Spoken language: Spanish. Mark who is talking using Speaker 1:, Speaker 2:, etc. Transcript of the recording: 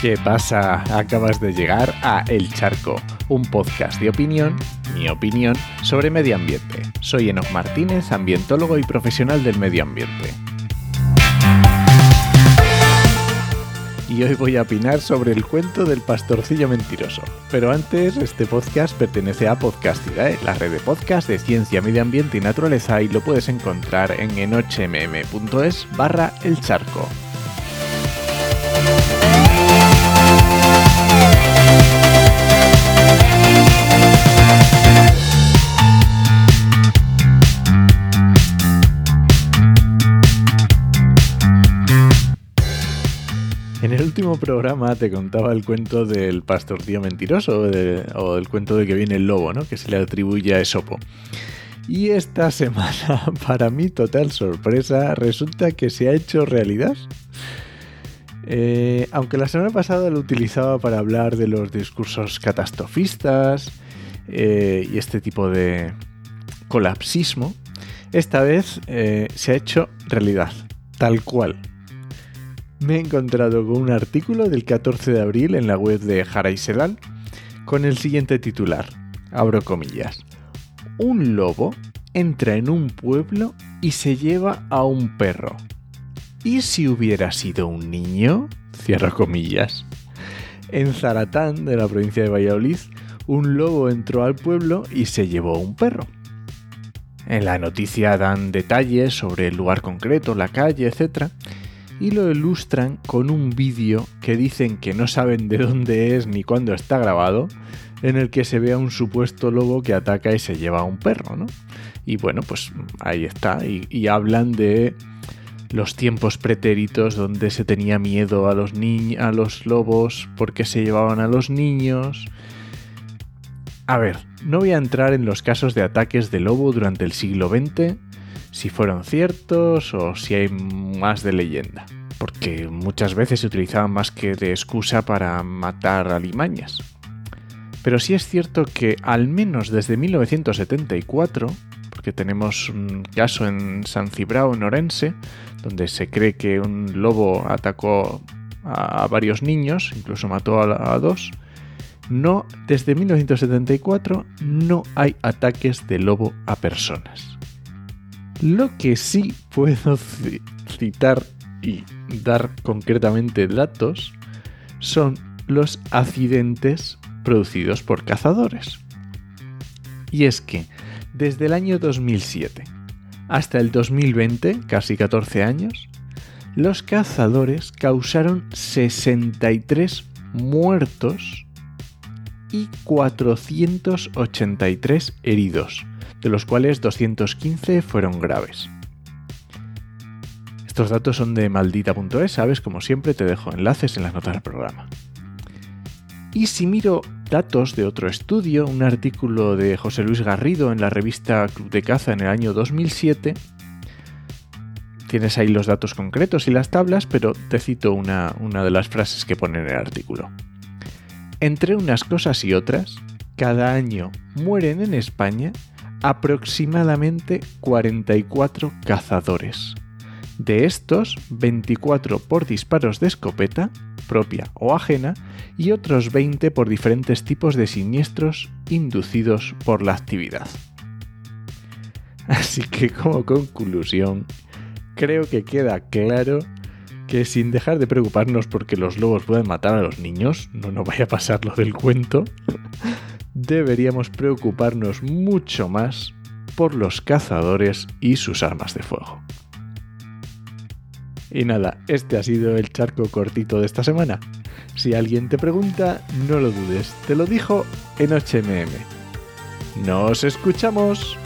Speaker 1: ¿Qué pasa? Acabas de llegar a El Charco, un podcast de opinión, mi opinión, sobre medio ambiente. Soy Enoch Martínez, ambientólogo y profesional del medio ambiente. Y hoy voy a opinar sobre el cuento del pastorcillo mentiroso. Pero antes, este podcast pertenece a Podcastidae, la red de podcast de ciencia, medio ambiente y naturaleza, y lo puedes encontrar en enochmm.es barra el charco. En el último programa te contaba el cuento del pastorcillo mentiroso o el cuento de que viene el lobo, ¿no? que se le atribuye a Esopo. Y esta semana, para mi total sorpresa, resulta que se ha hecho realidad. Eh, aunque la semana pasada lo utilizaba para hablar de los discursos catastrofistas eh, y este tipo de colapsismo, esta vez eh, se ha hecho realidad, tal cual me he encontrado con un artículo del 14 de abril en la web de Haraiselan con el siguiente titular, abro comillas, un lobo entra en un pueblo y se lleva a un perro. ¿Y si hubiera sido un niño? Cierro comillas. En Zaratán, de la provincia de Valladolid, un lobo entró al pueblo y se llevó un perro. En la noticia dan detalles sobre el lugar concreto, la calle, etc y lo ilustran con un vídeo que dicen que no saben de dónde es ni cuándo está grabado, en el que se ve a un supuesto lobo que ataca y se lleva a un perro, ¿no? Y bueno, pues ahí está, y, hablan de los tiempos pretéritos donde se tenía miedo a los, a los lobos porque se llevaban a los niños. A ver, no voy a entrar en los casos de ataques de lobo durante el siglo XX, si fueron ciertos o si hay más de leyenda, porque muchas veces se utilizaban más que de excusa para matar alimañas. Pero sí es cierto que al menos desde 1974, porque tenemos un caso en San Cibrao, en Orense, donde se cree que un lobo atacó a varios niños, incluso mató a, dos, no, desde 1974 no hay ataques de lobo a personas. Lo que sí puedo citar y dar concretamente datos son los accidentes producidos por cazadores. Y es que desde el año 2007 hasta el 2020, casi 14 años, los cazadores causaron 63 muertos y 483 heridos de los cuales 215 fueron graves. Estos datos son de maldita.es, sabes, como siempre te dejo enlaces en las notas del programa. Y si miro datos de otro estudio, un artículo de José Luis Garrido en la revista Club de Caza en el año 2007, tienes ahí los datos concretos y las tablas, pero te cito una, una de las frases que pone en el artículo. Entre unas cosas y otras, cada año mueren en España aproximadamente 44 cazadores. De estos, 24 por disparos de escopeta, propia o ajena, y otros 20 por diferentes tipos de siniestros inducidos por la actividad. Así que como conclusión, creo que queda claro que sin dejar de preocuparnos porque los lobos pueden matar a los niños, no nos vaya a pasar lo del cuento, deberíamos preocuparnos mucho más por los cazadores y sus armas de fuego. Y nada, este ha sido el charco cortito de esta semana. Si alguien te pregunta, no lo dudes, te lo dijo en HMM. ¡Nos escuchamos!